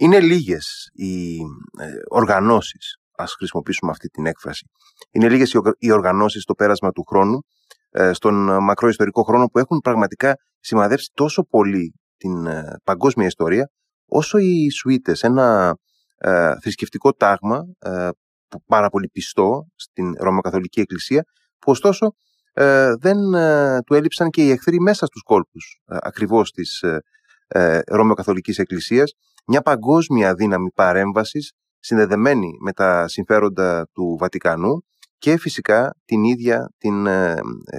Είναι λίγες οι ε, οργανώσεις, ας χρησιμοποιήσουμε αυτή την έκφραση, είναι λίγες οι οργανώσεις στο πέρασμα του χρόνου, ε, στον μακρό ιστορικό χρόνο που έχουν πραγματικά σημαδεύσει τόσο πολύ την ε, παγκόσμια ιστορία, όσο οι Σουίτες, ένα θρησκευτικό τάγμα πάρα πολύ πιστό στην Ρωμακαθολική Εκκλησία, που ωστόσο δεν του έλειψαν και οι εχθροί μέσα στους κόλπους ακριβώς της Ρωμαιοκαθολικής Εκκλησίας μια παγκόσμια δύναμη παρέμβασης συνδεδεμένη με τα συμφέροντα του Βατικανού και φυσικά την ίδια την ε, ε,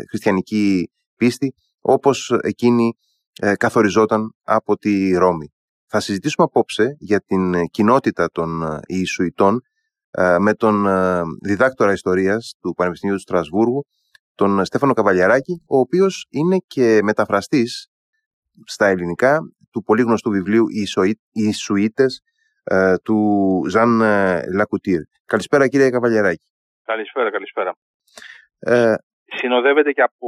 χριστιανική πίστη όπως εκείνη ε, καθοριζόταν από τη Ρώμη. Θα συζητήσουμε απόψε για την κοινότητα των Ιησουητών με τον διδάκτορα ιστορίας του Πανεπιστημίου του Στρασβούργου, τον Στέφανο Καβαλιαράκη, ο οποίος είναι και μεταφραστής στα ελληνικά του πολύ γνωστού βιβλίου «Οι Σουίτες» ε, του Ζαν ε, Λακουτήρ. Καλησπέρα κύριε Καβαλιαράκη. Καλησπέρα, καλησπέρα. Ε, Συνοδεύεται και από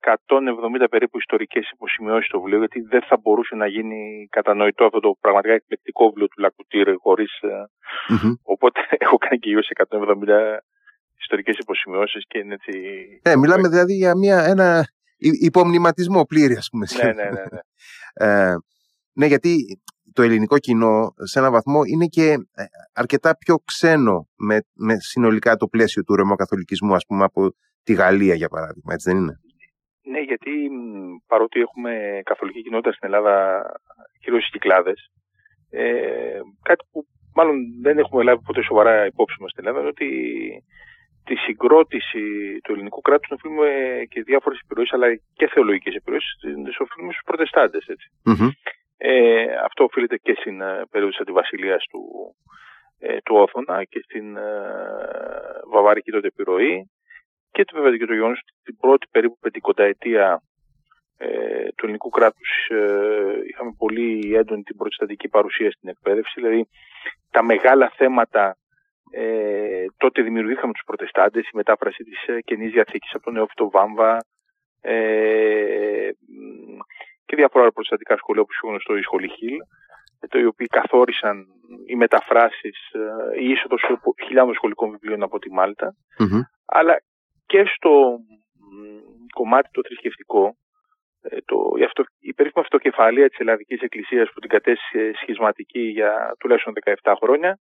170 περίπου ιστορικές υποσημειώσεις το βιβλίο, γιατί δεν θα μπορούσε να γίνει κατανοητό αυτό το πραγματικά εκπληκτικό βιβλίο του Λακουτήρ χωρίς... Mm-hmm. Οπότε έχω κάνει και γύρω σε 170 ιστορικές υποσημειώσεις και είναι έτσι... Ε, μιλάμε δηλαδή για μια, ένα υπομνηματισμό πλήρη, ας πούμε. Ναι, ναι, ναι. ναι. ε, ναι, γιατί το ελληνικό κοινό σε έναν βαθμό είναι και ε, αρκετά πιο ξένο με, με συνολικά το πλαίσιο του ρεμοκαθολικισμού, ας πούμε, από τη Γαλλία, για παράδειγμα, έτσι δεν είναι; Ναι, γιατί παρότι έχουμε καθολική κοινότητα στην Ελλάδα, κυρίως στις Κυκλάδες, ε, κάτι που μάλλον δεν έχουμε λάβει ποτέ σοβαρά υπόψη μας στην Ελλάδα, είναι ότι τη συγκρότηση του ελληνικού κράτους να οφείλουμε και διάφορες επιρροές αλλά και θεολογικές επιρροές τις οφείλουμε στους προτεστάντες. Ε, αυτό οφείλεται και στην ε, περίοδο της αντιβασιλείας του, ε, του Όθωνα και στην ε, βαβαρική τότε επιρροή και το βέβαια και το γεγονός ότι την πρώτη περίπου πεντηκονταετία ε, του ελληνικού κράτους ε, είχαμε πολύ έντονη την προτεσταντική παρουσία στην εκπαίδευση δηλαδή τα μεγάλα θέματα ε, τότε δημιουργήσαμε τους προτεστάντες, η μετάφραση της ε, Καινής Διαθήκης από τον Νεόφυτο Βάμβα. Ε, και διάφορα άλλα προτεσταντικά σχολεία όπως είναι γνωστό η Σχολή Χίλ, ε, το οι οποίοι καθόρισαν οι μεταφράσεις, ε, η είσοδος χιλιάδων σχολικών βιβλίων από τη μαλτα αλλά και στο κομμάτι το θρησκευτικό, ε, το, η, αυτο, η περίφημη αυτοκεφαλία της Ελλαδικής Εκκλησίας που την κατέστησε σχισματική για τουλάχιστον 17 χρόνια,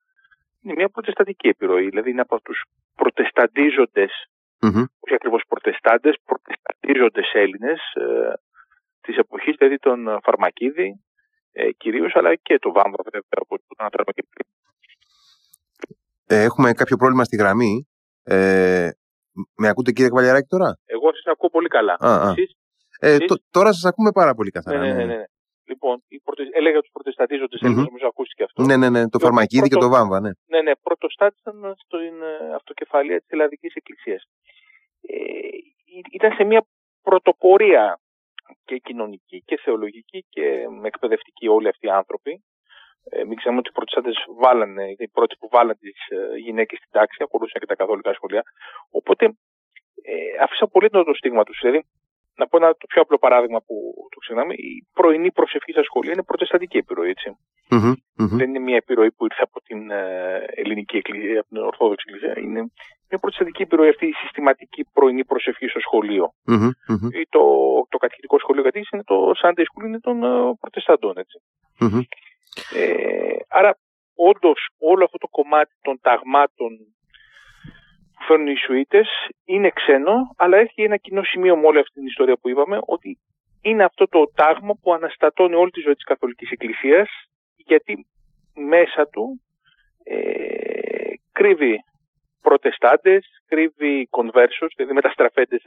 είναι μια προτεσταντική επιρροή. Δηλαδή είναι από τους προτεσταντίζοντε, mm-hmm. όχι ακριβώς προτεστάντε, προτεσταντίζοντε Έλληνες ε, της εποχής, δηλαδή τον Φαρμακίδη ε, κυρίως, αλλά και το Βάμβα, βέβαια, από τον αναφέραμε και πριν. Ε, έχουμε κάποιο πρόβλημα στη γραμμή. Ε, με ακούτε κύριε Καβαλιαράκη τώρα; Εγώ σας ακούω πολύ καλά. Α, α. Εσείς, ε, εσείς... τώρα σας ακούμε πάρα πολύ καθαρά. Ναι, ναι, ναι. ναι. Λοιπόν, προτε... έλεγα τους προτεστατίζοντε mm-hmm. Έλληνε, νομίζω ακούστηκε αυτό. Ναι, ναι, ναι, το φαρμακίδι πρώτο... και το βάμβα, ναι. Ναι, ναι, πρωτοστάτησαν στην ε, αυτοκεφαλία της Ελλαδικής Εκκλησίας. Ε, ήταν σε μια πρωτοπορία και κοινωνική και θεολογική και εκπαιδευτική όλοι αυτοί οι άνθρωποι. Ε, μην ξέρουμε ότι οι πρωτοστάτες βάλανε, οι πρώτοι που βάλαν τις ε, γυναίκες στην τάξη, ακολούθησαν και τα καθολικά σχολεία. Οπότε ε, άφησαν πολύ το στίγμα τους. Δηλαδή, να πω ένα το πιο απλό παράδειγμα που το ξεχνάμε. Η πρωινή προσευχή στα σχολεία είναι προτεσταντική επιρροή, έτσι. Mm-hmm, mm-hmm. Δεν είναι μια επιρροή που ήρθε από την ε, ελληνική εκκλησία, από την Ορθόδοξη Εκκλησία. Είναι μια προτεσταντική επιρροή αυτή η συστηματική πρωινή προσευχή στο σχολείο. Mm-hmm, Ή το, το κατηχητικό σχολείο γιατί είναι το Sunday School είναι των uh, Προτεσταντών, έτσι. Ε, άρα, όντως όλο αυτό το κομμάτι των ταγμάτων που φέρνουν οι Σουίτες είναι ξένο, αλλά έχει ένα κοινό σημείο με όλη αυτή την ιστορία που είπαμε, ότι είναι αυτό το τάγμα που αναστατώνει όλη τη ζωή της Καθολικής Εκκλησίας, γιατί μέσα του ε, κρύβει προτεστάντες, κρύβει κονβέρσους, δηλαδή μεταστραφέντες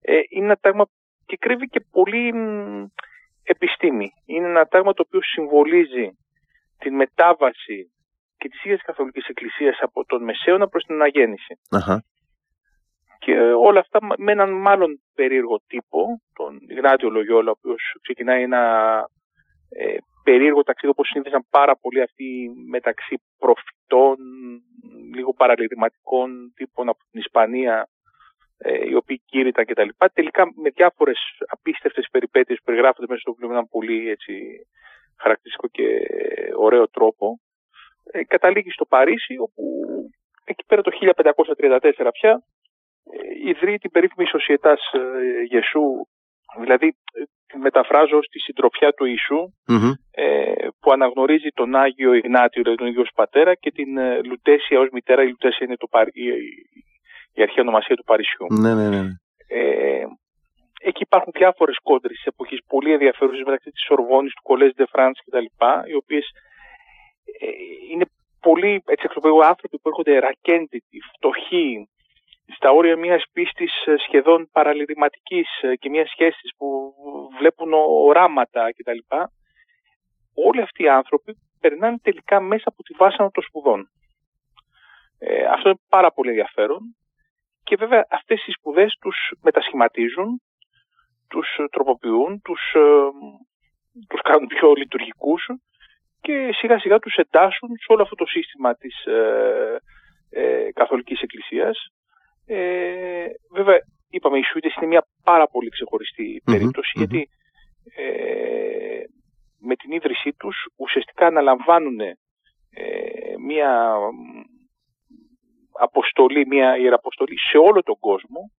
Ε, είναι ένα τάγμα και κρύβει και πολύ επιστήμη. Είναι ένα τάγμα το οποίο συμβολίζει την μετάβαση και της ίδιας Καθολικής Εκκλησίας από τον Μεσαίωνα προς την Αναγέννηση. Και όλα αυτά με έναν μάλλον περίεργο τύπο, τον Ιγνάτιο Λογιόλα, ο οποίος ξεκινάει ένα ε, περίεργο ταξίδι όπως συνήθισαν πάρα πολύ αυτοί μεταξύ προφητών, λίγο παραλυρηματικών τύπων από την Ισπανία, ε, οι οποίοι κήρυταν κτλ. Τελικά με διάφορες απίστευτες περιπέτειες που περιγράφονται μέσα στο βιβλίο, ένα πολύ έτσι, χαρακτηριστικό και ωραίο τρόπο, ε, καταλήγει στο Παρίσι, όπου εκεί πέρα το 1534 πια ε, ιδρύει την περίφημη Σοσιετάς ε, Γεσού, δηλαδή τη μεταφράζω στη συντροφιά του ιησου που αναγνωρίζει τον Άγιο Ιγνάτιο, δηλαδή τον ίδιο πατέρα και την Λουτέσια ως μητέρα. Η Λουτέσια είναι το, η, η αρχαία ονομασία του Παρισιού. Ναι, ναι, ναι. Ε, εκεί υπάρχουν διάφορες κόντρες της εποχής, πολύ ενδιαφέρουσες μεταξύ της Σορβόνη, του Κολέζ de France κτλ. Οι οποίες ε, είναι πολύ έτσι, άνθρωποι που έρχονται ρακέντητοι, φτωχοί, στα όρια μιας πίστης ε, σχεδόν παραλυρηματικής ε, και μιας σχέσης που βλέπουν οράματα κτλ. Όλοι αυτοί οι άνθρωποι περνάνε τελικά μέσα από τη βάσανα των σπουδών. Ε, αυτό είναι πάρα πολύ ενδιαφέρον και βέβαια αυτές οι σπουδές τους μετασχηματίζουν, τους τροποποιούν, τους, ε, τους κάνουν πιο λειτουργικούς και σιγά σιγά τους εντάσσουν σε όλο αυτό το σύστημα της ε, ε, Καθολικής Εκκλησίας. Ε, βέβαια, είπαμε, οι Σουίτες είναι μια πάρα πολύ ξεχωριστή γιατί ε, με την ίδρυσή τους ουσιαστικά αναλαμβάνουν ε, μια αποστολή, μια ιεραποστολή σε όλο τον κόσμο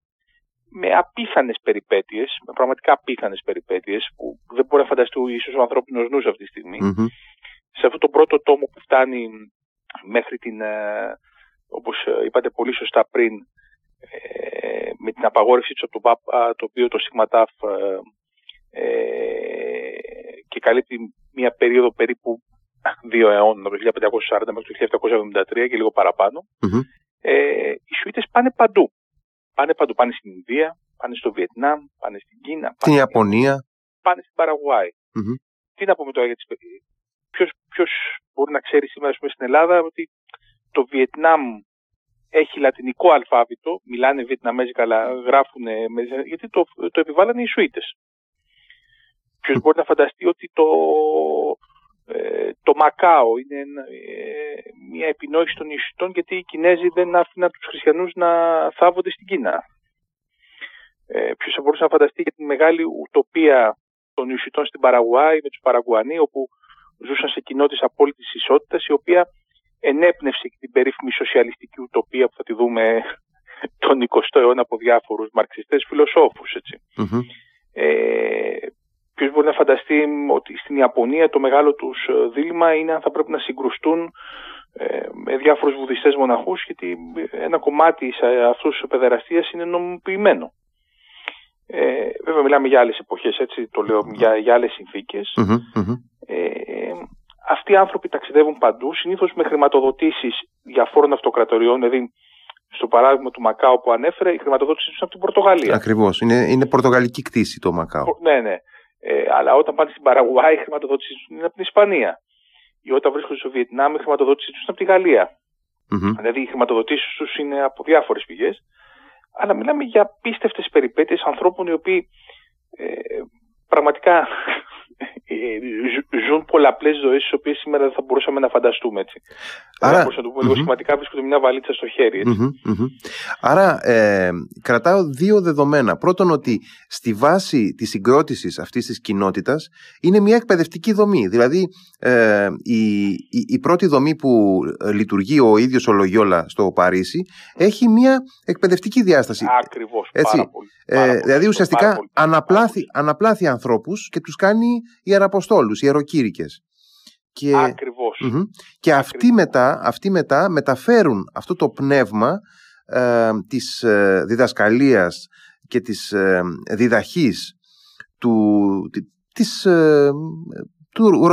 με απίθανες περιπέτειες, με πραγματικά απίθανες περιπέτειες που δεν μπορεί να φανταστεί ίσως ο ανθρώπινος νους αυτή τη στιγμη Σε αυτό το πρώτο τόμο που φτάνει μέχρι την, ε, όπως είπατε πολύ σωστά πριν, ε, με την απαγόρευση του από το οποίο το ΣΥΓΜΑΤΑΦ ε, και καλύπτει μια περίοδο περίπου δύο αιώνων, από το 1540 μέχρι το 1773 και λίγο παραπάνω, ε, οι Σουίτες πάνε παντού. Πάνε παντού. Πάνε στην Ινδία, πάνε στο Βιετνάμ, πάνε στην Κίνα. Στην Ιαπωνία. Πάνε στην παραγουαη Τι να πούμε τώρα για τις ποιος, ποιος μπορεί να ξέρει σήμερα πούμε, στην Ελλάδα ότι το Βιετνάμ έχει λατινικό αλφάβητο, μιλάνε βιετναμέζικα αλλά γράφουν γιατί το, το επιβάλλανε οι Σουίτες. Ποιος μπορεί να φανταστεί ότι το, ε, το Μακάο είναι ε, μια επινόηση των Ιησουτών γιατί οι Κινέζοι δεν άφηναν τους χριστιανούς να θάβονται στην Κίνα. Ε, ποιος θα μπορούσε να φανταστεί για τη μεγάλη ουτοπία των Ιησουτών στην Παραγουάη με τους Παραγουανοί όπου ζούσαν σε κοινότητες απόλυτης ισότητας η οποία ενέπνευσε και την περίφημη σοσιαλιστική ουτοπία που θα τη δούμε τον 20ο αιώνα από διάφορους μαρξιστές φιλοσόφους. Ε, Ποιος μπορεί να φανταστεί ότι στην Ιαπωνία το μεγάλο τους ε, δίλημα είναι αν θα πρέπει να συγκρουστούν ε, με διάφορους βουδιστές μοναχούς γιατί ένα κομμάτι αυτούς τους παιδεραστίας είναι νομιμοποιημένο. Ε, βέβαια μιλάμε για άλλες εποχές, έτσι το λέω, για, για άλλες Ε, αυτοί οι άνθρωποι ταξιδεύουν παντού, συνήθως με χρηματοδοτήσεις διαφόρων αυτοκρατοριών, δηλαδή στο παράδειγμα του Μακάου που ανέφερε, η χρηματοδότηση τους από την Πορτογαλία. Ακριβώς, είναι, είναι πορτογαλική κτήση το Μακάου. Ναι, ναι. Ε, αλλά όταν πάνε στην Παραγουάη, η χρηματοδότησή τους είναι από την Ισπανία. Ή όταν βρίσκονται στο Βιετνάμ, η χρηματοδότησή τους είναι από τη γαλλια Δηλαδή, οι χρηματοδοτήσεις τους είναι από διάφορες πηγές. Αλλά μιλάμε για πίστευτε περιπέτειες ανθρώπων οι οποίοι ε, πραγματικά ε, ζουν πολλαπλές ζωές, τις οποίες σήμερα δεν θα μπορούσαμε να φανταστούμε. Έτσι. Άρα, μπορούσαμε να το πούμε λίγο σημαντικά, βρίσκονται μια βαλίτσα στο χέρι. Άρα, ε, κρατάω δύο δεδομένα. Πρώτον, ότι στη βάση της συγκρότησης αυτής της κοινότητας είναι μια εκπαιδευτική δομή. Δηλαδή, ε, η, η, η, πρώτη δομή που λειτουργεί ο ίδιος ο Λογιόλα στο Παρίσι έχει μια εκπαιδευτική διάσταση. Ακριβώς. Πάρα πολύ. Ε, δηλαδή, ουσιαστικά αναπλάθει, αναπλάθει ανθρώπους και τους κάνει ιεραποστόλους, ιεροκήρυκες. Και, Ακριβώς. Και αυτοί μετά, αυτοί μετά μεταφέρουν αυτό το πνεύμα ε, της ε, διδασκαλίας και της ε, διδαχής του, της, ε, του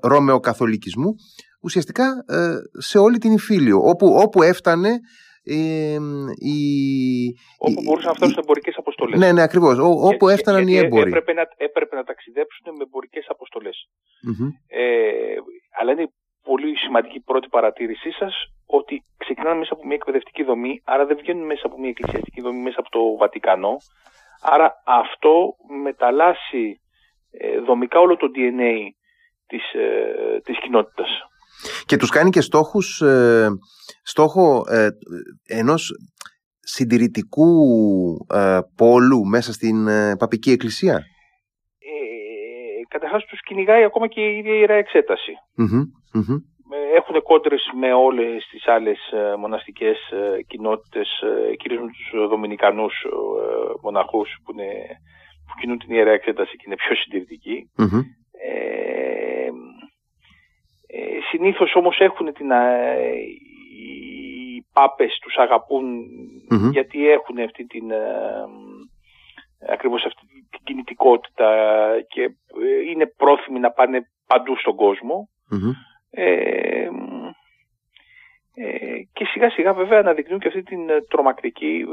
ρωμαιοκαθολικισμού ουσιαστικά ε, σε όλη την Ιφίλιο όπου, όπου έφτανε ε, η, όπου μπορούσαν να φτάσουν σε εμπορικές αποστολές. Ναι, ναι, ακριβώς. Όπου έφταναν οι έμποροι. Έπρεπε να, έπρεπε να ταξιδέψουν με εμπορικές Ε, αλλά είναι πολύ σημαντική πρώτη παρατήρησή σας ότι ξεκινάνε μέσα από μια εκπαιδευτική δομή, άρα δεν βγαίνουν μέσα από μια εκκλησιαστική δομή, μέσα από το Βατικανό. Άρα αυτό μεταλλάσσει ε, δομικά όλο το DNA της, ε, της κοινότητας. Και τους κάνει και στόχους, ε, στόχο ε, ενός συντηρητικού ε, πόλου μέσα στην ε, παπική εκκλησία; Ε, καταρχάς τους κυνηγάει ακόμα και η ίδια η ιερά εξέταση. Ε, έχουν κόντρες με όλες τις άλλες ε, μοναστικές ε, κοινότητες, κυρίως με τους Δομινικανούς μοναχούς που, είναι, που κινούν την Ιερά Εξέταση και είναι πιο συντηρητικοί. Ε, ε, συνήθως όμως έχουν την, οι πάπες τους αγαπουν γιατί έχουν αυτή την ακριβώς αυτή την κινητικότητα και είναι πρόθυμοι να πάνε παντού στον κόσμο. Ε, ε, και σιγά σιγά βέβαια αναδεικνύουν και αυτή την ε, τρομακτική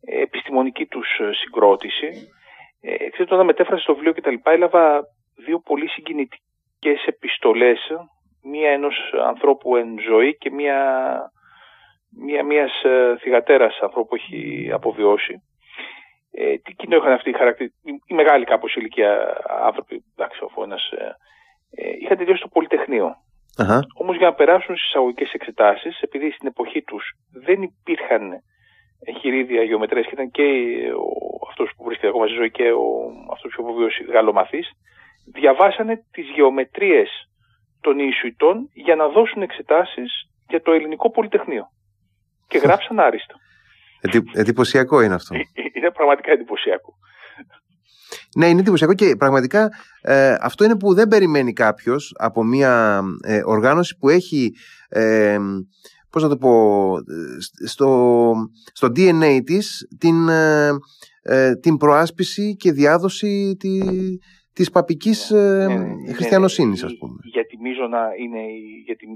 επιστημονική τους συγκρότηση. Ε, ξέρετε, όταν μετέφρασε το βιβλίο και τα λοιπά, έλαβα δύο πολύ συγκινητικές επιστολές, μία ενός ανθρώπου εν ζωή και μία, μία μιας θυγατέρας ανθρώπου που έχει αποβιώσει. Ε, τι κοινό είχαν αυτοί οι χαρακτηριστικοί, οι μεγάλοι κάπως ηλικία άνθρωποι, εντάξει, αφού ένας ε, είχαν τελειώσει το Πολυτεχνείο. Uh-huh. Όμως για να περάσουν στις εισαγωγικές εξετάσεις, επειδή στην εποχή τους δεν υπήρχαν χειρίδια γεωμετρίας και ήταν και αυτός που βρίσκεται ακόμα στη ζωή και αυτός που αποβίωσε γαλλομαθής, διαβάσανε τις γεωμετρίες των Ιησουητών για να δώσουν εξετάσεις για το ελληνικό Πολυτεχνείο. Και γράψαν άριστο. εντυπωσιακό είναι αυτό. είναι πραγματικά εντυπωσιακό. Ναι, είναι εντυπωσιακό και πραγματικά ε, αυτό είναι που δεν περιμένει κάποιος από μια ε, οργάνωση που έχει. Ε, πώς να το πω, στο, στο DNA της την, ε, την προάσπιση και διάδοση τη, της παπικής ε, ναι, ναι, χριστιανοσύνης, ας πούμε. Για τη μίζωνα είναι για τη,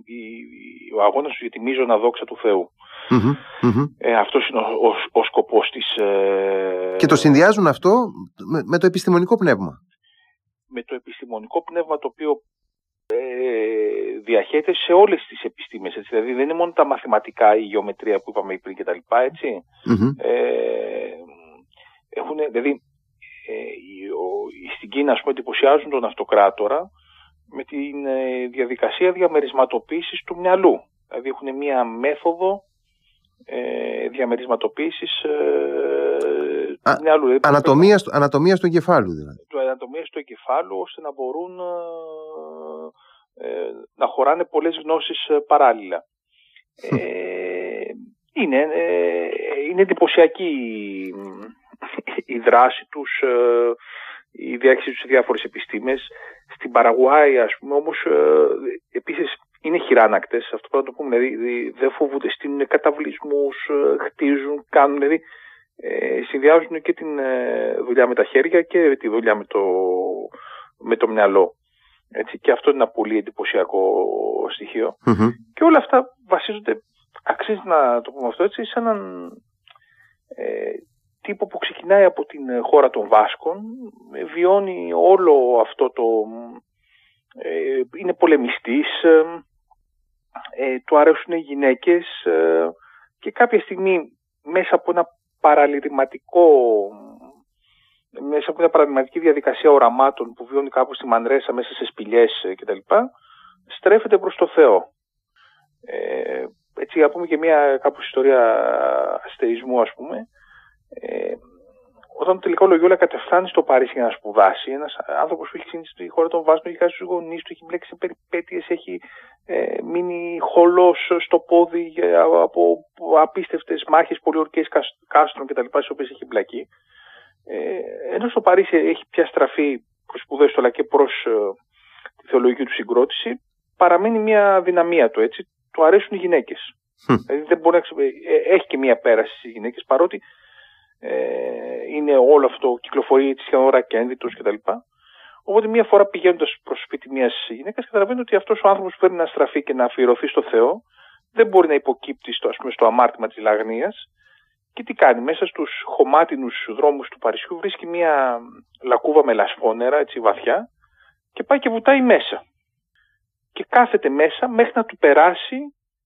ο αγώνας του για τη μίζωνα δόξα του Θεού. Ε, αυτός είναι ο, ο, σκοπός της... Ε... Και το συνδυάζουν αυτό με, με, το επιστημονικό πνεύμα. Με το επιστημονικό πνεύμα το οποίο ε, διαχέεται σε όλες τις επιστήμες. Έτσι. Δηλαδή δεν είναι μόνο τα μαθηματικά, η γεωμετρία που είπαμε πριν και τα λοιπά, έτσι. Ε, έχουν, δηλαδή ε, στην Κίνα ας πούμε εντυπωσιάζουν τον αυτοκράτορα με τη ε, διαδικασία διαμερισματοποίησης του μυαλού. Δηλαδή έχουν μία μέθοδο ε, διαμερισματοποίησης ε, του μυαλού. Δηλαδή, ανατομία, στο, ανατομία του εγκεφάλου δηλαδή. Του ανατομία του εγκεφάλου ώστε να μπορούν ε, ε να χωράνε πολλές γνώσεις ε, παράλληλα. Ε, είναι, είναι εντυπωσιακή η δράση τους, η διάχυση τους σε διάφορες επιστήμες. Στην Παραγουάη, ας πούμε, όμως, επίσης είναι χειράνακτες, αυτό πρέπει να το πούμε, δηλαδή δεν φοβούνται, στείλουν καταβλισμούς, χτίζουν, κάνουν, δηλαδή ε, συνδυάζουν και την δουλειά με τα χέρια και τη δουλειά με το, με το μυαλό. Έτσι, και αυτό είναι ένα πολύ εντυπωσιακό Και όλα αυτά βασίζονται, αξίζει να το πούμε αυτό έτσι, σε έναν ε, τύπο που ξεκινάει από την χώρα των Βάσκων, βιώνει όλο αυτό το... Ε, είναι πολεμιστής, ε, ε, του αρέσουν οι γυναίκες και κάποια στιγμή μέσα από ένα παραλυρηματικό μέσα από μια παραδειγματική διαδικασία οραμάτων που βιώνει κάπου στη Μανρέσα μέσα σε σπηλιές κτλ. στρέφεται προς το Θεό. Ε, έτσι, να πούμε και μια κάπως ιστορία αστερισμού, ας πούμε. Ε, όταν τελικά ο Λογιόλα κατεφθάνει στο Παρίσι για να σπουδάσει, ένας άνθρωπος που έχει ξεκινήσει στη χώρα των Βάσων, έχει χάσει του γονείς του, έχει μπλέξει σε περιπέτειες, έχει ε, μείνει χολός στο πόδι από απίστευτες μάχες πολιορκές κάστρων κτλ. στις οποίες έχει μπλακεί. Ε, ενώ στο Παρίσι έχει πια στραφεί προς σπουδές του αλλά και προς ε, τη θεολογική του συγκρότηση, παραμένει μια δυναμία του έτσι. Του αρέσουν οι γυναίκες. Δηλαδή δεν μπορεί να ε, έχει και μια πέραση στις γυναίκες παρότι ε, είναι όλο αυτό, κυκλοφορεί τη σχεδόν ώρα και κτλ. Οπότε μία φορά πηγαίνοντας προς σπίτι μιας γυναίκας, καταλαβαίνει ότι αυτός ο άνθρωπος που πρέπει να στραφεί και να αφιερωθεί στο Θεό δεν μπορεί να υποκύπτει στο, ας πούμε, στο αμάρτημα της λαγνίας. Και τι κάνει, μέσα στους χωμάτινους δρόμους του Παρισιού βρίσκει μία λακκούβα με λασπόνερα, έτσι βαθιά, και πάει και βουτάει μέσα. Και κάθεται μέσα μέχρι να του περάσει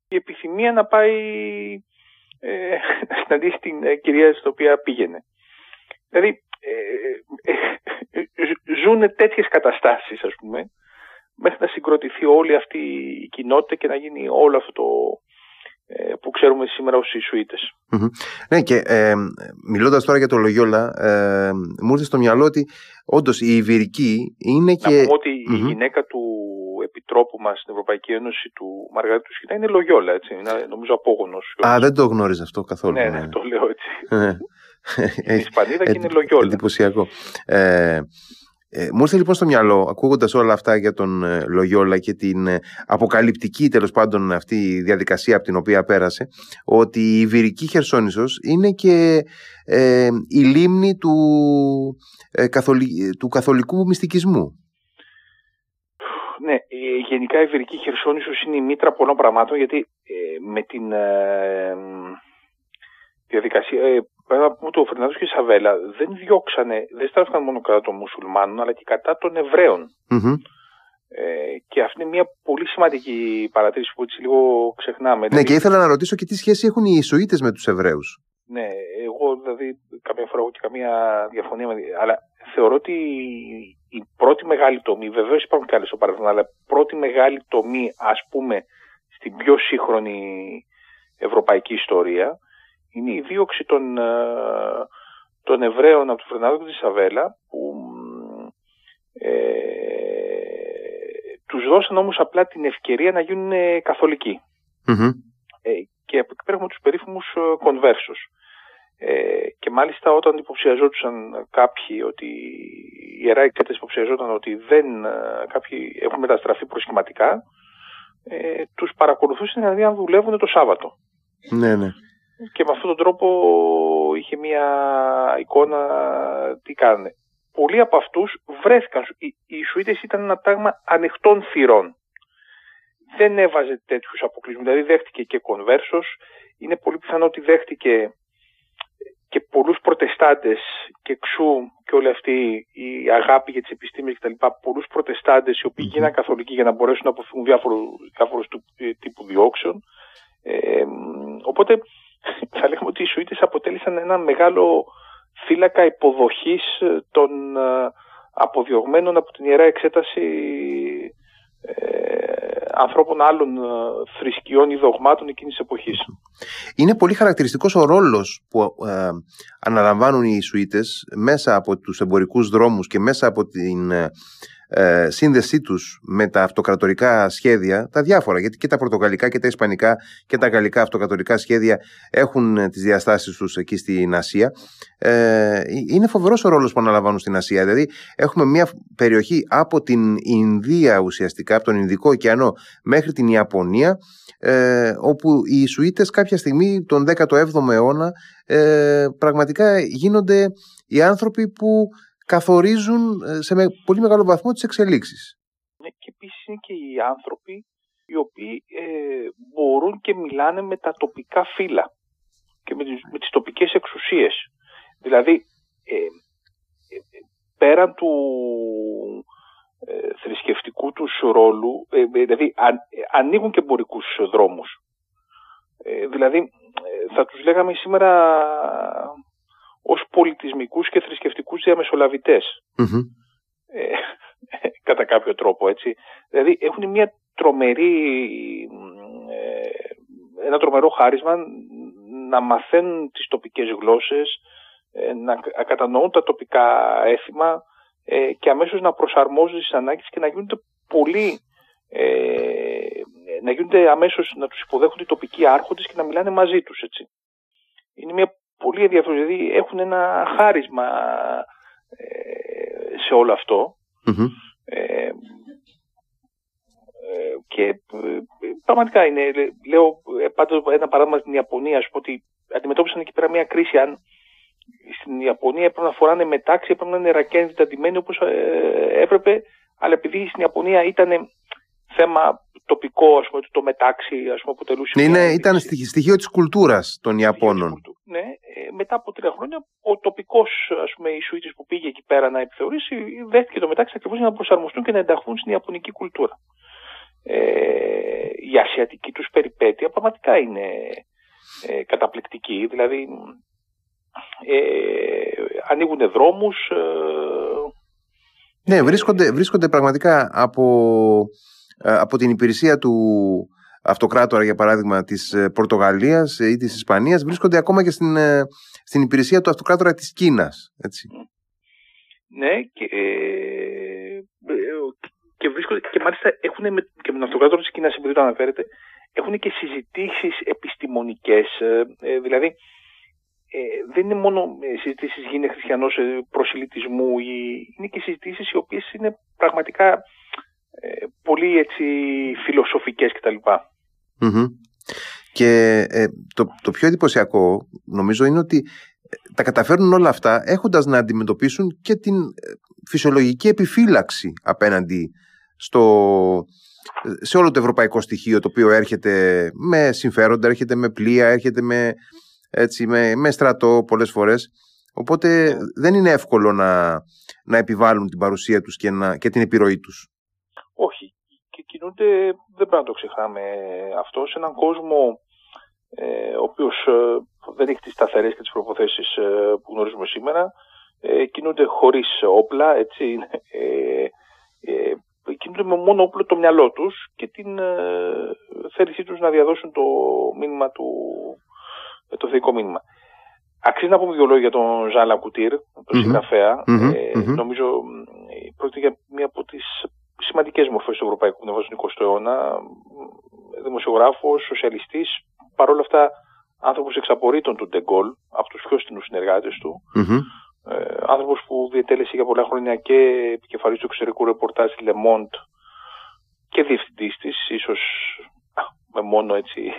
η επιθυμία να πάει ε, να συναντήσει την ε, κυρία στην οποία πήγαινε. Δηλαδή, ε, ζουν τέτοιες καταστάσεις, ας πούμε, μέχρι να συγκροτηθεί όλη αυτή η κοινότητα και να γίνει όλο αυτό ε, που ξέρουμε σήμερα ως Ισουίτες. Ναι και ε, μιλώντας τώρα για το Λογιόλα ε, μου ήρθε στο μυαλό ότι όντως η Ιβηρική είναι και... Να πούμε ότι η γυναίκα του επιτρόπου μας στην Ευρωπαϊκή Ένωση του Μαργαρίτου Σχοινά είναι Λογιόλα έτσι, είναι νομίζω απόγονος. Α δεν το γνώριζα αυτό καθόλου. Ναι, ναι, ναι. το λέω έτσι. Είναι Ισπανίδα και είναι Λογιόλα. Εντυπωσιακό. Ε, ε, μου ήρθε λοιπόν στο μυαλό, ακούγοντας όλα αυτά για τον ε, Λογιόλα και την ε, αποκαλυπτική τέλος πάντων αυτή η διαδικασία από την οποία πέρασε, ότι η Ιβυρική Χερσόνησος είναι και ε, η λίμνη του, ε, του καθολικού μυστικισμού. Ναι, γενικά η Ιβυρική Χερσόνησος είναι η μήτρα πολλών πραγμάτων γιατί με την διαδικασία Πρέπει να πούμε ότι ο Φερνάνδο και η Σαβέλα δεν διώξανε, δεν στράφηκαν μόνο κατά των μουσουλμάνων, αλλά και κατά των εβραιων Ε, και αυτή είναι μια πολύ σημαντική παρατήρηση που έτσι λίγο ξεχνάμε. Ναι, δηλαδή... και ήθελα να ρωτήσω και τι σχέση έχουν οι Ισουίτε με τους Εβραίους. Ναι, εγώ δηλαδή καμιά φορά έχω και καμία διαφωνία με. Αλλά θεωρώ ότι η πρώτη μεγάλη τομή, βεβαίως υπάρχουν και άλλες στο παρελθόν, αλλά η πρώτη μεγάλη τομή, ας πούμε, στην πιο σύγχρονη ευρωπαϊκή ιστορία, είναι η δίωξη των, ε, των Εβραίων από τον Φερνάδο και της Σαβέλα που ε, τους δώσαν όμως απλά την ευκαιρία να γίνουν καθολικοί. Ε, και από εκεί πέρα έχουμε τους περίφημους κονβέρσους. Ε, και μάλιστα όταν υποψιαζόντουσαν κάποιοι ότι οι ιερά εξέταση υποψιαζόταν ότι δεν, ε, κάποιοι έχουν μεταστραφεί προσχηματικά, ε, τους παρακολουθούσαν δηλαδή αν δουλεύουν το Σάββατο. Ναι, ναι και με αυτόν τον τρόπο είχε μια εικόνα τι κάνουν. Πολλοί από αυτούς βρέθηκαν, οι, οι Ισουίτες ήταν ένα πράγμα ανοιχτών θυρών. Δεν έβαζε τέτοιους αποκλεισμούς, δηλαδή δέχτηκε και κονβέρσος, είναι πολύ πιθανό ότι δέχτηκε και πολλούς προτεστάντες και εξού και όλη αυτή η αγάπη για τις επιστήμες κτλ. Πολλούς προτεστάντες οι οποίοι γίνανε καθολικοί για να μπορέσουν να αποφύγουν διάφορους, του, ε, τύπου διώξεων. Ε, οπότε θα λέγαμε ότι οι Σουήτες αποτέλεσαν ένα μεγάλο φύλακα υποδοχής των ε, αποδιωγμένων από την Ιερά Εξέταση ε, ανθρώπων άλλων ε, θρησκειών ή δογμάτων εκείνης της εποχής. Είναι πολύ χαρακτηριστικός ο ρόλος που ε, αναλαμβάνουν οι Σουήτες μέσα από τους εμπορικούς δρόμους και μέσα από την ε, σύνδεσή τους με τα αυτοκρατορικά σχέδια, τα διάφορα, γιατί και τα πορτογαλικά και τα ισπανικά και τα γαλλικά αυτοκρατορικά σχέδια έχουν ε, τις διαστάσεις τους εκεί στην Ασία. Ε, είναι φοβερός ο ρόλος που αναλαμβάνουν στην Ασία. Δηλαδή έχουμε μια περιοχή από την Ινδία ουσιαστικά, από τον Ινδικό ωκεανό μέχρι την Ιαπωνία, ε, όπου οι Ισουίτες κάποια στιγμή τον 17ο αιώνα ε, πραγματικά γίνονται οι άνθρωποι που καθορίζουν ε, σε πολύ μεγάλο βαθμό τις εξελίξεις. Ναι, και επίσης είναι και οι άνθρωποι οι οποίοι ε, μπορούν και μιλάνε με τα τοπικά φύλλα και με τις, με τις τοπικές εξουσίες. Δηλαδή, ε, ε πέραν του θρησκευτικού τους ρόλου, δηλαδή ανοίγουν και εμπορικούς δρόμους. δηλαδή, θα τους λέγαμε σήμερα ως πολιτισμικούς και θρησκευτικούς Ε, κατά κάποιο τρόπο έτσι. Δηλαδή έχουν μια τρομερή, ε, ένα τρομερό χάρισμα να μαθαίνουν τις τοπικές γλώσσες, ε, να κατανοούν τα τοπικά έθιμα ε, και αμέσως να προσαρμόζουν τις ανάγκες και να γίνονται πολύ να γίνονται αμέσως να τους υποδέχονται οι τοπικοί άρχοντες και να μιλάνε μαζί τους έτσι. Είναι μια πολύ ενδιαφέρον. Δηλαδή έχουν ένα χάρισμα ε, σε όλο Ε, ε, και ε, πραγματικά είναι, λέω πάντα ένα παράδειγμα στην Ιαπωνία, σου πω ότι αντιμετώπισαν εκεί πέρα μια κρίση. Αν στην Ιαπωνία έπρεπε να φοράνε μετάξι, έπρεπε να είναι ρακένδυτα ντυμένοι όπως έπρεπε, αλλά επειδή στην Ιαπωνία ήταν θέμα τοπικό, ας πούμε, το μετάξι, ας πούμε, αποτελούσε... Ναι, είναι, ήταν στοιχείο της κουλτούρας των Ιαπώνων. Ναι, ε, μετά από τρία χρόνια ο τοπικός, ας πούμε, Ισουίτης που πήγε εκεί πέρα να επιθεωρήσει, δέχτηκε το μετάξι ακριβώς για να προσαρμοστούν και να ενταχθούν στην Ιαπωνική κουλτούρα. Ε, η ασιατική τους περιπέτεια πραγματικά είναι ε, καταπληκτική, δηλαδή ε, ανοίγουν δρόμους... Ε, ναι, βρίσκονται, βρίσκονται πραγματικά από ε, από την υπηρεσία του αυτοκράτορα για παράδειγμα της ε, Πορτογαλίας ή της Ισπανίας βρίσκονται ακόμα και στην, στην υπηρεσία του αυτοκράτορα της Κίνας. Έτσι. Ναι και, και βρίσκονται και μάλιστα έχουν με, και με τον αυτοκράτορα της Κίνας επειδή το αναφέρετε έχουν και συζητήσεις επιστημονικές δηλαδή ε, δεν είναι μόνο ε, συζητήσεις γίνει χριστιανός ε, προσιλητισμού, είναι και συζητήσεις οι οποίες είναι πραγματικά ε, πολύ έτσι φιλοσοφικές κτλ. Mm-hmm. Και ε, το, το πιο εντυπωσιακό νομίζω είναι ότι τα καταφέρνουν όλα αυτά έχοντας να αντιμετωπίσουν και την φυσιολογική επιφύλαξη απέναντι στο, σε όλο το ευρωπαϊκό στοιχείο το οποίο έρχεται με συμφέροντα, έρχεται με πλοία, έρχεται με έτσι, με, με στρατό πολλές φορές. Οπότε ναι. δεν είναι εύκολο να, να επιβάλλουν την παρουσία τους και, να, και την επιρροή τους. Όχι. Και κινούνται, δεν πρέπει να το ξεχάμε αυτό, σε έναν κόσμο ε, ο οποίος ε, δεν έχει τις σταθερές και τις προποθέσεις ε, που γνωρίζουμε σήμερα. Ε, κινούνται χωρίς όπλα, έτσι, ε, ε, κινούνται με μόνο όπλο το μυαλό τους και την ε, θέλησή τους να διαδώσουν το μήνυμα του το θεϊκό μήνυμα. Αξίζει να πούμε δύο λόγια για τον Ζαν Λακουτήρ, τον συγγραφέα. Ε, νομίζω πρόκειται για μία από τις σημαντικές μορφές του ευρωπαϊκού πνεύματος του 20ου αιώνα. Δημοσιογράφος, σοσιαλιστής, παρόλα αυτά άνθρωπος εξαπορρίτων του Ντεγκόλ, από τους πιο στενούς συνεργάτες του. Mm-hmm. Ε, άνθρωπος που διετέλεσε για πολλά χρόνια και επικεφαλής του εξωτερικού ρεπορτάζ Le Monde και διευθυντής της, ίσως με μόνο έτσι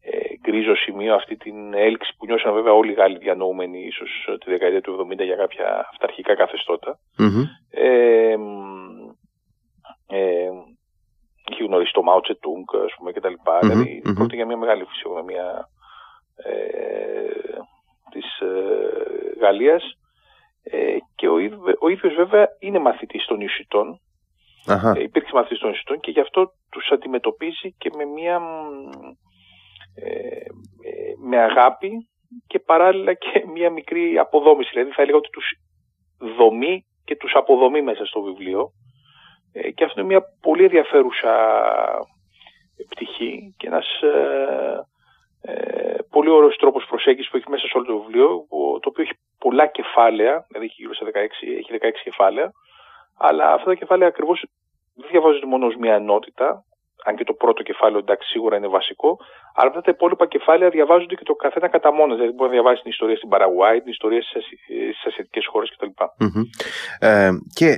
ε, γκρίζο σημείο αυτή την έλξη που νιώσαν βέβαια όλοι οι Γάλλοι διανοούμενοι ίσως τη δεκαετία του 70 για κάποια αυταρχικά καθεστώτα. Mm-hmm. Ε, ε, έχει γνωρίσει το Μάο Τσετούγκ ας πούμε και τα λοιπα mm-hmm. Δηλαδή mm-hmm. πρόκειται για μια μεγάλη φυσιογνωμία ε, της ε, Γαλλίας ε, και ο, ο ίδιος βέβαια είναι μαθητής των Ιουσιτών uh-huh. ε, υπήρξε μαθητής των Ιουσιτών και γι' αυτό τους αντιμετωπίζει και με μια ε, ε, με αγάπη και παράλληλα και μια μικρή αποδόμηση. Δηλαδή θα έλεγα ότι τους δομεί και τους αποδομεί μέσα στο βιβλίο ε, και αυτό είναι μια πολύ ενδιαφέρουσα πτυχή και ένας πολύ ωραίος τρόπος προσέγγισης που έχει μέσα σε όλο το βιβλίο το οποίο έχει πολλά κεφάλαια, δηλαδή έχει γύρω σε 16, έχει 16 κεφάλαια αλλά αυτά τα κεφάλαια ακριβώς δεν διαβάζονται μόνο ως μια ενότητα αν και το πρώτο κεφάλαιο εντάξει σίγουρα είναι βασικό, αλλά αυτά τα υπόλοιπα κεφάλαια διαβάζονται και το καθένα κατά μόνος. Δηλαδή μπορεί να διαβάσεις την ιστορία στην Παραγουάη, την ιστορία στις ασιατικές χώρες κτλ. Mm-hmm. Ε, και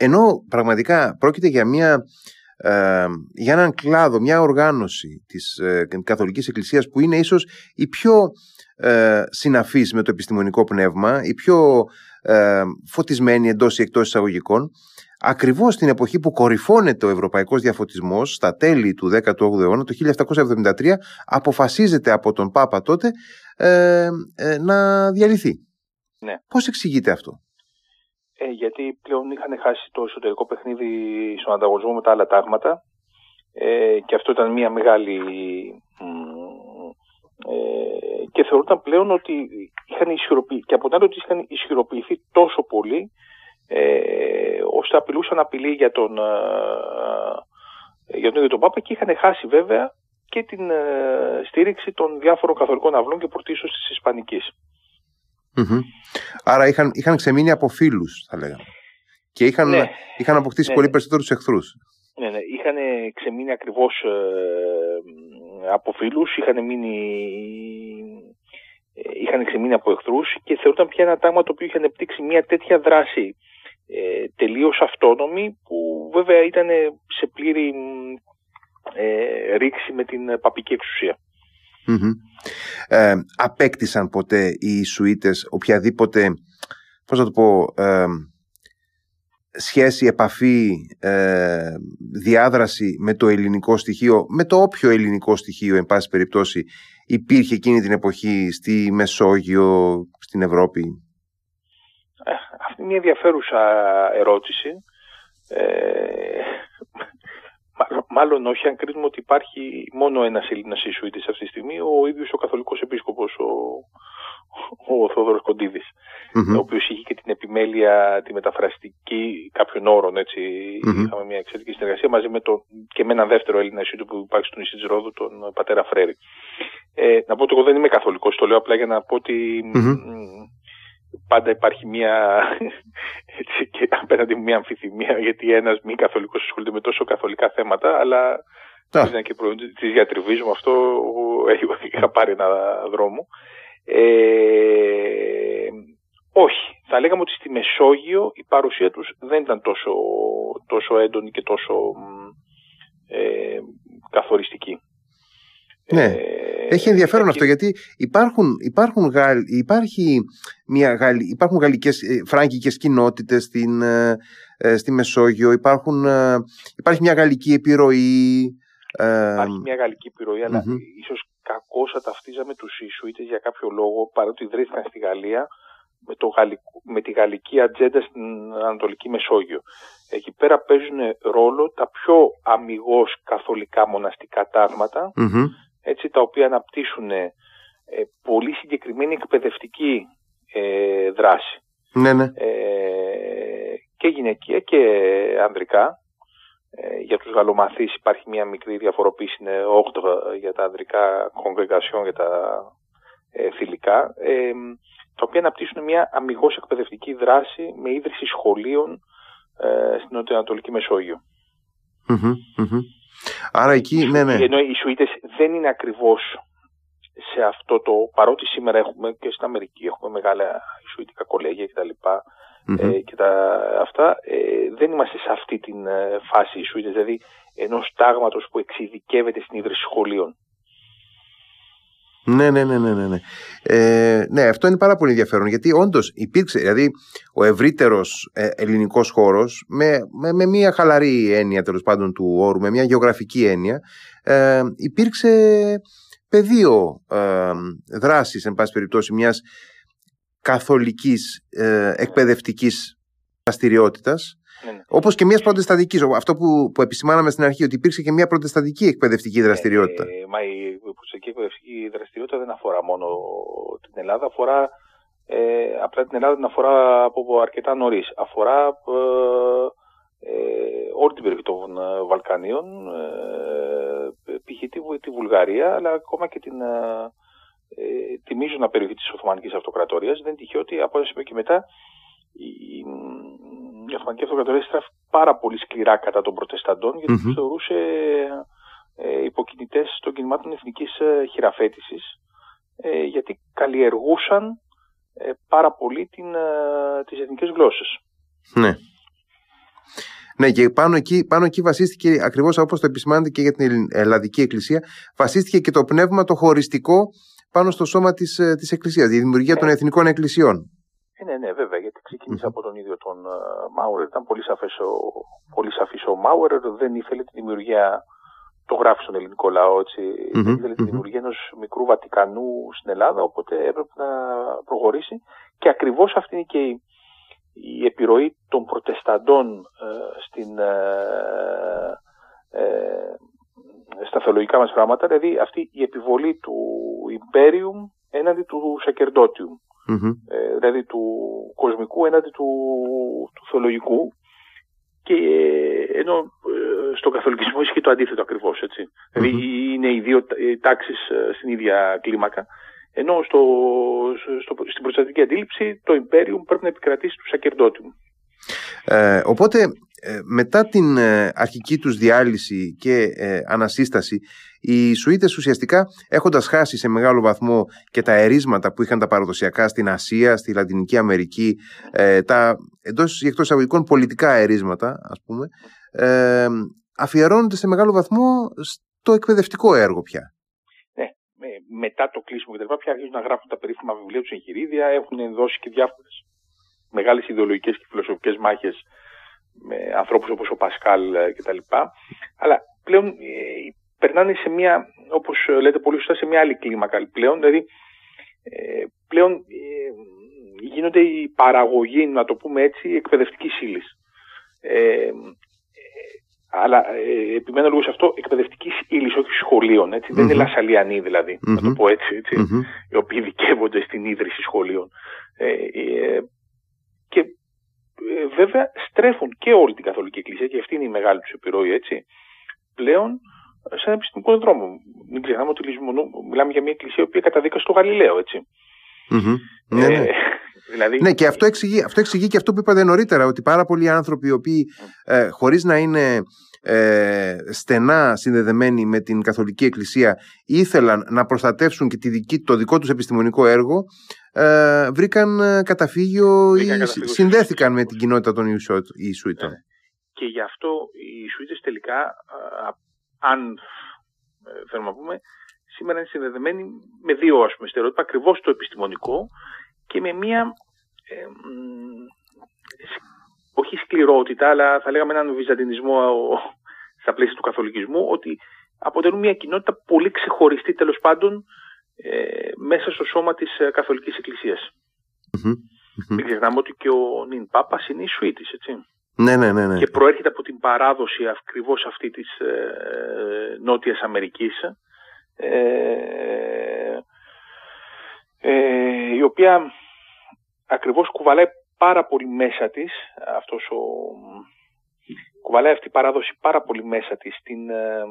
ενώ πραγματικά πρόκειται για μια. Ε, για έναν κλάδο, μια οργάνωση της ε, Καθολικής Εκκλησίας που είναι ίσως η πιο ε, συναφής με το επιστημονικό πνεύμα, η πιο ε, φωτισμένη εντός ή εκτός εισαγωγικών ακριβώς στην εποχή που κορυφώνεται ο ευρωπαϊκός διαφωτισμός στα τέλη του 18ου αιώνα, το 1773, αποφασίζεται από τον Πάπα τότε ε, ε, να διαλυθεί. Ναι. Πώς εξηγείται αυτό; Ε, γιατί πλέον είχαν χάσει το εσωτερικό παιχνίδι στον ανταγωνισμό με τα άλλα τάγματα. Ε, και αυτό ήταν μια μεγάλη... Ε, και θεωρούταν πλέον ότι είχαν ισχυροποιηθεί και από την άλλη ότι είχαν ισχυροποιηθεί τόσο πολύ ε, ώστε απειλούσαν απειλή για τον, ε, για τον ίδιο τον Πάπα και είχαν χάσει βέβαια και την ε, στήριξη των διάφορων καθολικών αυλών και πρωτίστως της ισπανικης Άρα είχαν, είχαν ξεμείνει από φίλους, θα λέγαμε. Και είχαν, ναι, είχαν αποκτήσει ναι, πολύ ναι. περισσότερους εχθρούς. Ναι, ναι. Είχαν ξεμείνει ακριβώς ε, από φίλους, είχαν μείνει. Είχαν ξεμείνει από εχθρούς και θεωρούταν πια ένα τάγμα το οποίο είχε ανεπτύξει μια τέτοια δράση ε, τελείως αυτόνομη που βέβαια ήταν σε πλήρη ε, ρήξη με την παπική Ε, απέκτησαν ποτέ οι Σουίτες οποιαδήποτε πώς να το πω ε, σχέση, επαφή, ε, διάδραση με το ελληνικό στοιχείο, με το όποιο ελληνικό στοιχείο, εν πάση περιπτώσει, υπήρχε εκείνη την εποχή στη Μεσόγειο, στην Ευρώπη; Ε, αυτή είναι μια ενδιαφέρουσα ερώτηση. Ε, μάλλον όχι, αν κρίνουμε ότι υπάρχει μόνο ένας Έλληνας Ισουίτης αυτή τη στιγμή, ο ίδιος ο καθολικός επίσκοπος, ο, ο Θόδωρος Κοντίδης, ο οποίος είχε και την επιμέλεια, τη μεταφραστική κάποιων όρων, έτσι. Είχαμε μια εξαιρετική συνεργασία μαζί με το, και με ένα δεύτερο Έλληνα Ισίτου που υπάρχει στο νησί της Ρόδου, τον πατέρα Φρέρη. Ε, να πω ότι εγώ δεν είμαι καθολικός, το λέω απλά για να πω ότι πάντα υπάρχει μια έτσι, και απέναντι μια αμφιθυμία γιατί ένας μη καθολικός ασχολείται με τόσο καθολικά θέματα αλλά ήταν και της διατριβής μου αυτό είχα πάρει ένα δρόμο. Ε, όχι, θα λέγαμε ότι στη Μεσόγειο η παρουσία τους δεν ήταν τόσο, τόσο έντονη και τόσο ε, καθοριστική. Ναι. Ε, Έχει ενδιαφέρον αυτό γιατί υπάρχουν, υπάρχουν, γαλ, υπάρχει μια γαλλ, υπάρχουν γαλλικές, ε, φράγκικες κοινότητες στην, ε, στη Μεσόγειο, υπάρχουν, υπάρχει μια γαλλική επιρροή. Υπάρχει μια γαλλική επιρροή, αλλά ίσως κακώς θα ταυτίζαμε τους Ισουίτες για κάποιο λόγο, παρότι ιδρύθηκαν στη Γαλλία, με, το με τη γαλλική ατζέντα στην Ανατολική Μεσόγειο. Εκεί πέρα παίζουν ρόλο τα πιο αμυγός καθολικά μοναστικά έτσι, τα οποία αναπτύσσουν ε, πολύ συγκεκριμένη εκπαιδευτική ε, δράση. Ναι, ναι. Ε, και γυναικεία και ανδρικά. Ε, για τους γαλλομαθείς υπάρχει μια μικρή διαφοροποίηση, είναι 8 για τα ανδρικά, congregation για τα ε, θηλυκά, ε, τα οποία αναπτύσσουν μια αμυγός εκπαιδευτική δράση με ίδρυση σχολείων ε, στην Νοτιοανατολική Άρα εκεί, ναι, ναι. Ενώ οι Σουήτες δεν είναι ακριβώς σε αυτό το, παρότι σήμερα έχουμε και στην Αμερική έχουμε μεγάλα Σουητικά κολέγια κτλ. Ε, και τα, αυτά, ε, δεν είμαστε σε αυτή την ε, φάση οι Σουήτες, δηλαδή ενός τάγματος που εξειδικεύεται στην ίδρυση σχολείων. Ναι, ναι, ναι, ναι, ναι. Ε, ναι, αυτό είναι πάρα πολύ ενδιαφέρον γιατί όντως υπήρξε, δηλαδή ο ευρύτερος ε, ελληνικός χώρος με, με, με, μια χαλαρή έννοια τέλος πάντων του όρου, με μια γεωγραφική έννοια, ε, υπήρξε πεδίο ε, δράσης, εν πάση περιπτώσει, μιας καθολικής ε, εκπαιδευτικής δραστηριότητας ναι, ναι. Όπως και μιας προτεσταντική. Αυτό που, που επισημάναμε στην αρχή, ότι υπήρξε και μια προτεσταντική εκπαιδευτική δραστηριότητα. Ε, μα η προτεσταντική εκπαιδευτική δραστηριότητα δεν αφορά μόνο την Ελλάδα, αφορά ε, απλά την Ελλάδα την αφορά από αρκετά νωρίς. Αφορά ε, ε, όλη την περιοχή των ε, Βαλκανίων, ε, π.χ. Τη, τη, Βουλγαρία, αλλά ακόμα και την, ε, τη μείζωνα περιοχή της Οθωμανικής Αυτοκρατορίας. Δεν είναι τυχαίο ότι από ένα σημείο και μετά η, η Οθωμανική Αυτοκρατορία στράφει πάρα πολύ σκληρά κατά των Προτεσταντών γιατί mm-hmm. τους θεωρούσε ε, υποκινητές των κινημάτων εθνικής ε, χειραφέτησης ε, γιατί καλλιεργούσαν ε, πάρα πολύ την, ε, τις εθνικές γλώσσες. Ναι. Ναι, και πάνω εκεί, πάνω εκεί βασίστηκε, ακριβώς όπως το επισημάνεται και για την Ελλαδική Εκκλησία, βασίστηκε και το πνεύμα το χωριστικό πάνω στο σώμα της, ε, της Εκκλησίας, η δημιουργία των εθνικών εκκλησιών. Ε, ναι, ναι, βέβαια, γιατί ξεκίνησε από τον ίδιο τον uh, Μάουρερ. Ήταν πολύ, σαφές ο, πολύ σαφής ο Μάουρερ, δεν ήθελε τη δημιουργία, το γράφει στον ελληνικό λαό, δεν ήθελε τη δημιουργία ενός μικρού Βατικανού στην Ελλάδα, οπότε έπρεπε να προχωρήσει. Και ακριβώς αυτή είναι και η, η επιρροή των προτεσταντών ε, στην, ε, ε, στα θεολογικά μας πράγματα, δηλαδή αυτή η επιβολή του Ιμπέριουμ έναντι του Σακερντότιουμ. Ε, δηλαδή του κοσμικού έναντι του, του θεολογικού και ε, ενώ ε, στον καθολικισμό ισχύει το αντίθετο ακριβώς έτσι. Δηλαδή είναι οι δύο τάξεις στην ίδια κλίμακα ενώ στο, στο, στην προστατική αντίληψη το Ιμπέριουμ πρέπει να επικρατήσει τους Σακερντότιουμ. Ε, οπότε μετά την αρχική τους διάλυση και ανασύσταση οι Σουήτες ουσιαστικά έχοντας χάσει σε μεγάλο βαθμό και τα ερίσματα που είχαν τα παραδοσιακά στην Ασία, στη Λατινική Αμερική, ε, τα εντός ή εκτός εισαγωγικών πολιτικά ερίσματα ας πούμε, ε, αφιερώνονται σε μεγάλο βαθμό στο εκπαιδευτικό έργο πια. Ναι, μετά το κλείσιμο και τα πια αρχίζουν να γράφουν τα περίφημα βιβλία τους εγχειρίδια, έχουν δώσει και διάφορες μεγάλες ιδεολογικές και φιλοσοφικές μάχες με ανθρώπους όπως ο Πασκάλ κτλ. Αλλά πλέον ε, περνάνε σε μια, όπως λέτε πολύ σωστά, σε μια άλλη κλίμακα πλέον. Δηλαδή, ε, πλέον ε, γίνονται η παραγωγή, να το πούμε έτσι, εκπαιδευτική ύλη. Ε, αλλά ε, επιμένω λίγο σε αυτό, εκπαιδευτική ύλη, όχι σχολείων. Έτσι. Mm-hmm. Δεν είναι λασαλιανοί δηλαδή, mm-hmm. να το πω έτσι, έτσι mm-hmm. οι οποίοι ειδικεύονται στην ίδρυση σχολείων. Ε, ε, και ε, βέβαια στρέφουν και όλη την Καθολική Εκκλησία και αυτή είναι η μεγάλη τους επιρροή, έτσι, πλέον σε ένα επιστημικό δρόμο. Μην ξεχνάμε ότι μιλάμε για μια εκκλησία που καταδίκασε το Γαλιλαίο, έτσι. Mm-hmm. Ναι, ναι. Δηλαδή... Ναι, και αυτό εξηγεί, αυτό εξηγεί και αυτό που είπατε νωρίτερα, ότι πάρα πολλοί άνθρωποι οι οποίοι ε, χωρίς να είναι ε, στενά συνδεδεμένοι με την Καθολική Εκκλησία ήθελαν να προστατεύσουν και τη δική, το δικό τους επιστημονικό έργο ε, βρήκαν ε, καταφύγιο ή καταφύγιο συνδέθηκαν με την κοινότητα των Ιησουητών. Ναι. Και γι' αυτό οι Ιησουίτες τελικά, αν θέλουμε να πούμε, σήμερα είναι συνδεδεμένοι με δύο ας πούμε, στερεότυπα, ακριβώς το επιστημονικό και με μία ε, όχι σκληρότητα, αλλά θα λέγαμε έναν βυζαντινισμό στα πλαίσια του καθολικισμού, ότι αποτελούν μια κοινότητα πολύ ξεχωριστή τέλος πάντων ε, μέσα στο σώμα της ε, καθολικής εκκλησίας. Mm-hmm. Μην ξεχνάμε ότι και ο νυν Πάπας είναι Ισουήτης, έτσι. Ναι, ναι, ναι, ναι. Και προέρχεται από την παράδοση ακριβώς αυτή της ε, Νότιας Αμερικής, ε, ε, η οποία ακριβώς κουβαλάει πάρα πολύ μέσα της αυτός ο, κουβαλάει αυτή η παράδοση πάρα πολύ μέσα της την, ε,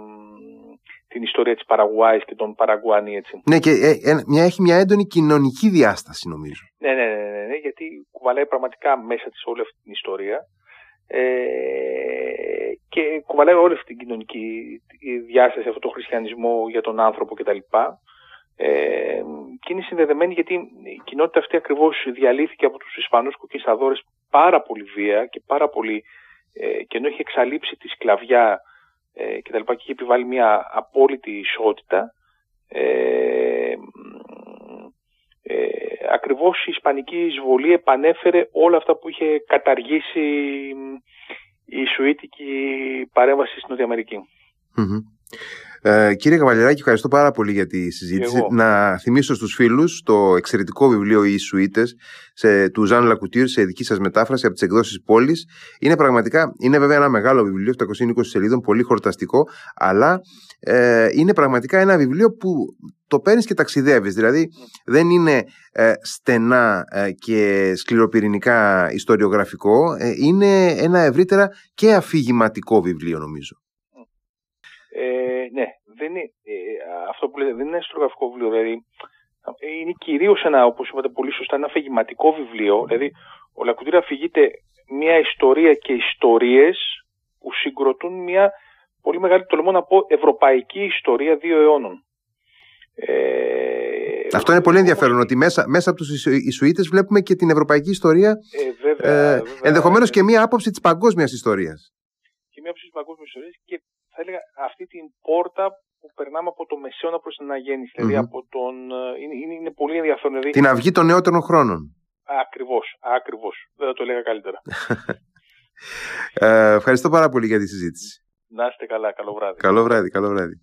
την ιστορία της Παραγουάης και των Παραγουάνι έτσι. Ναι και ε, μια, έχει μια έντονη κοινωνική διάσταση νομίζω. Ναι, ναι, ναι, ναι, ναι, γιατί κουβαλάει πραγματικά μέσα της όλη αυτή την ιστορία ε, και κουβαλάει όλη αυτή την κοινωνική διάσταση, αυτό το χριστιανισμό για τον άνθρωπο κτλ. Ε, και είναι συνδεδεμένη γιατί η κοινότητα αυτή ακριβώς διαλύθηκε από τους Ισπανούς κοκκισταδόρες πάρα πολύ βία και πάρα πολύ ε, και ενώ είχε εξαλείψει τη σκλαβιά ε, και τα λοιπά και είχε επιβάλει μια απόλυτη ισότητα ε, ε, ακριβώς η Ισπανική εισβολή επανέφερε όλα αυτά που είχε καταργήσει η Σουήτικη παρέμβαση στην Νότια ε, κύριε Καβαλιεράκη, ευχαριστώ πάρα πολύ για τη συζήτηση. Να θυμίσω στους φίλους το εξαιρετικό βιβλίο «Οι Σουίτες» του Ζαν Λακουτήρ σε δική σας μετάφραση από τις εκδόσεις Πόλης. Είναι πραγματικά, είναι βέβαια ένα μεγάλο βιβλίο, 720 σελίδων, πολύ χορταστικό, αλλά ε, είναι πραγματικά ένα βιβλίο που το παίρνεις και ταξιδεύεις. Δηλαδή δεν είναι ε, στενά ε, και σκληροπυρηνικά ιστοριογραφικό, ε, είναι ένα ευρύτερα και αφηγηματικό βιβλίο νομίζω. Ε, ναι, δεν είναι, ε, αυτό που λέτε δεν είναι αστρογραφικό βιβλίο, δηλαδή είναι κυρίως ένα, όπως είπατε πολύ σωστά, ένα αφηγηματικό βιβλίο. Δηλαδή, ο Λακουτήρα αφηγείται μια ιστορία και ιστορίες που συγκροτούν μια πολύ μεγάλη, τολμώ να πω, ευρωπαϊκή ιστορία δύο αιώνων. Ε, Αυτό είναι πολύ ενδιαφέρον ότι μέσα, μέσα από τους Ισουίτες βλέπουμε και την ευρωπαϊκή ιστορία ε, βέβαια, ε, ενδεχομένως και μία άποψη της παγκόσμιας ιστορίας. Και μία άποψη της παγκόσμιας ιστορίας και θα έλεγα αυτή την πόρτα που περνάμε από το μεσαίωνα προς την αναγέννηση. Δηλαδή από τον, ε, είναι, είναι, είναι πολύ ενδιαφέρον. Δηλαδή, την αυγή των νεότερων χρόνων. Ακριβώς, ακριβώς. Δεν θα το έλεγα καλύτερα. ε, ευχαριστώ πάρα πολύ για τη συζήτηση. Να είστε καλά. Καλό βράδυ. Καλό βράδυ, καλό βράδυ.